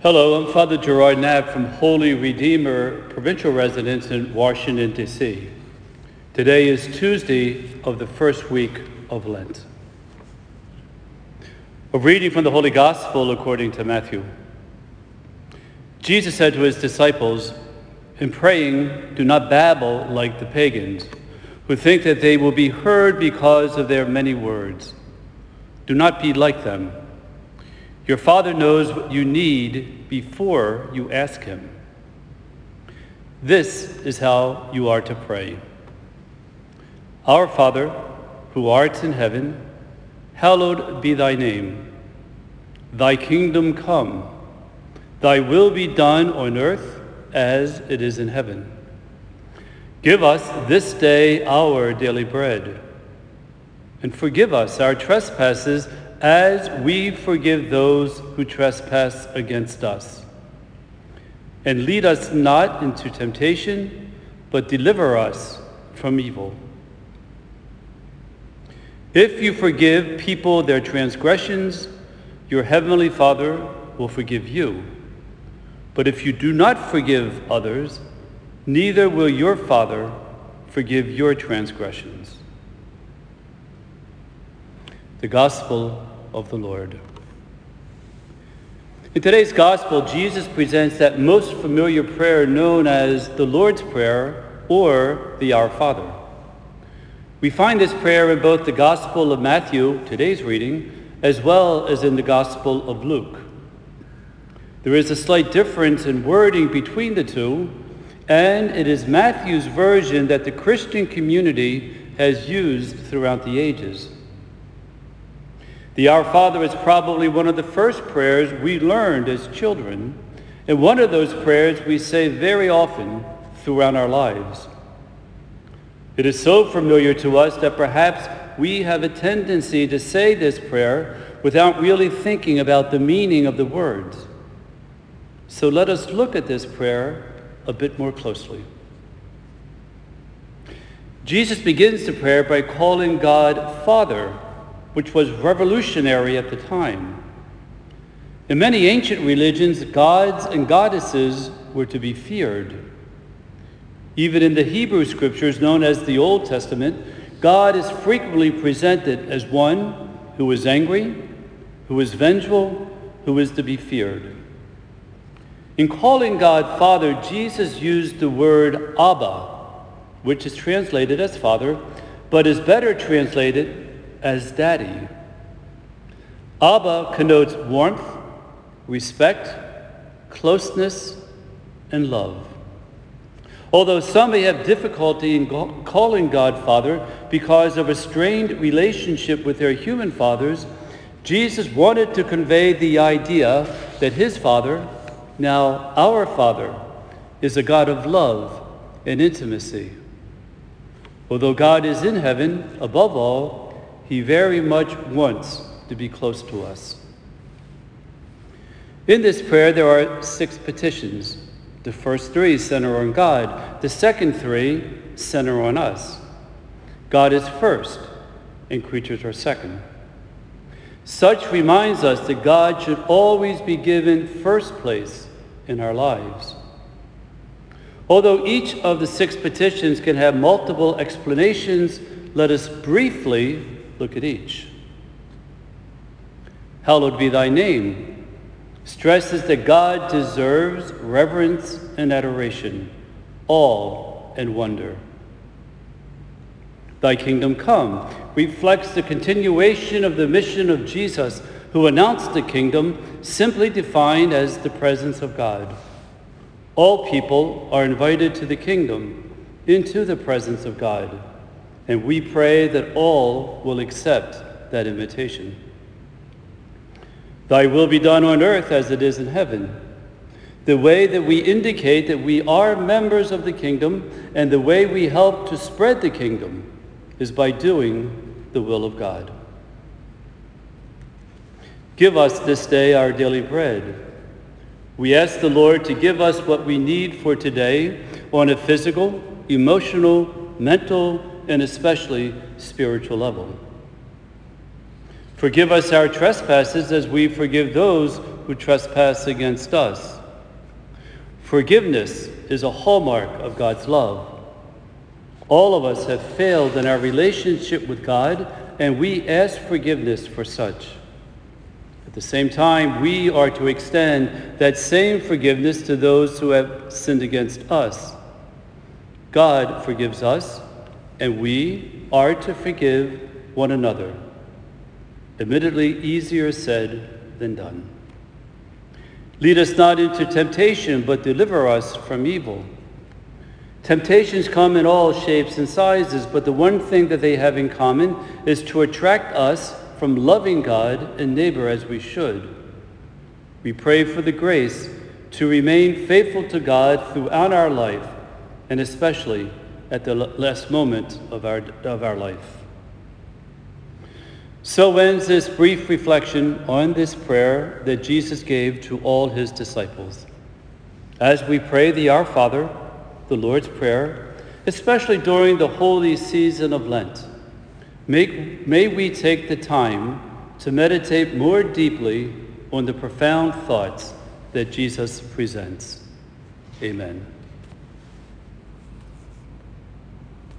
Hello, I'm Father Gerard Knapp from Holy Redeemer Provincial Residence in Washington, D.C. Today is Tuesday of the first week of Lent. A reading from the Holy Gospel according to Matthew. Jesus said to his disciples, In praying, do not babble like the pagans, who think that they will be heard because of their many words. Do not be like them. Your Father knows what you need before you ask Him. This is how you are to pray. Our Father, who art in heaven, hallowed be thy name. Thy kingdom come. Thy will be done on earth as it is in heaven. Give us this day our daily bread, and forgive us our trespasses as we forgive those who trespass against us. And lead us not into temptation, but deliver us from evil. If you forgive people their transgressions, your heavenly Father will forgive you. But if you do not forgive others, neither will your Father forgive your transgressions. The Gospel of the Lord. In today's Gospel, Jesus presents that most familiar prayer known as the Lord's Prayer or the Our Father. We find this prayer in both the Gospel of Matthew, today's reading, as well as in the Gospel of Luke. There is a slight difference in wording between the two, and it is Matthew's version that the Christian community has used throughout the ages. The Our Father is probably one of the first prayers we learned as children, and one of those prayers we say very often throughout our lives. It is so familiar to us that perhaps we have a tendency to say this prayer without really thinking about the meaning of the words. So let us look at this prayer a bit more closely. Jesus begins the prayer by calling God Father which was revolutionary at the time. In many ancient religions, gods and goddesses were to be feared. Even in the Hebrew scriptures known as the Old Testament, God is frequently presented as one who is angry, who is vengeful, who is to be feared. In calling God Father, Jesus used the word Abba, which is translated as Father, but is better translated as daddy. Abba connotes warmth, respect, closeness, and love. Although some may have difficulty in calling God Father because of a strained relationship with their human fathers, Jesus wanted to convey the idea that his Father, now our Father, is a God of love and intimacy. Although God is in heaven, above all, he very much wants to be close to us. In this prayer, there are six petitions. The first three center on God. The second three center on us. God is first, and creatures are second. Such reminds us that God should always be given first place in our lives. Although each of the six petitions can have multiple explanations, let us briefly Look at each. Hallowed be thy name stresses that God deserves reverence and adoration, awe and wonder. Thy kingdom come reflects the continuation of the mission of Jesus, who announced the kingdom simply defined as the presence of God. All people are invited to the kingdom, into the presence of God. And we pray that all will accept that invitation. Thy will be done on earth as it is in heaven. The way that we indicate that we are members of the kingdom and the way we help to spread the kingdom is by doing the will of God. Give us this day our daily bread. We ask the Lord to give us what we need for today on a physical, emotional, mental, and especially spiritual level. Forgive us our trespasses as we forgive those who trespass against us. Forgiveness is a hallmark of God's love. All of us have failed in our relationship with God, and we ask forgiveness for such. At the same time, we are to extend that same forgiveness to those who have sinned against us. God forgives us, and we are to forgive one another. Admittedly, easier said than done. Lead us not into temptation, but deliver us from evil. Temptations come in all shapes and sizes, but the one thing that they have in common is to attract us from loving God and neighbor as we should. We pray for the grace to remain faithful to God throughout our life, and especially at the last moment of our, of our life. So ends this brief reflection on this prayer that Jesus gave to all his disciples. As we pray the Our Father, the Lord's Prayer, especially during the holy season of Lent, may, may we take the time to meditate more deeply on the profound thoughts that Jesus presents. Amen.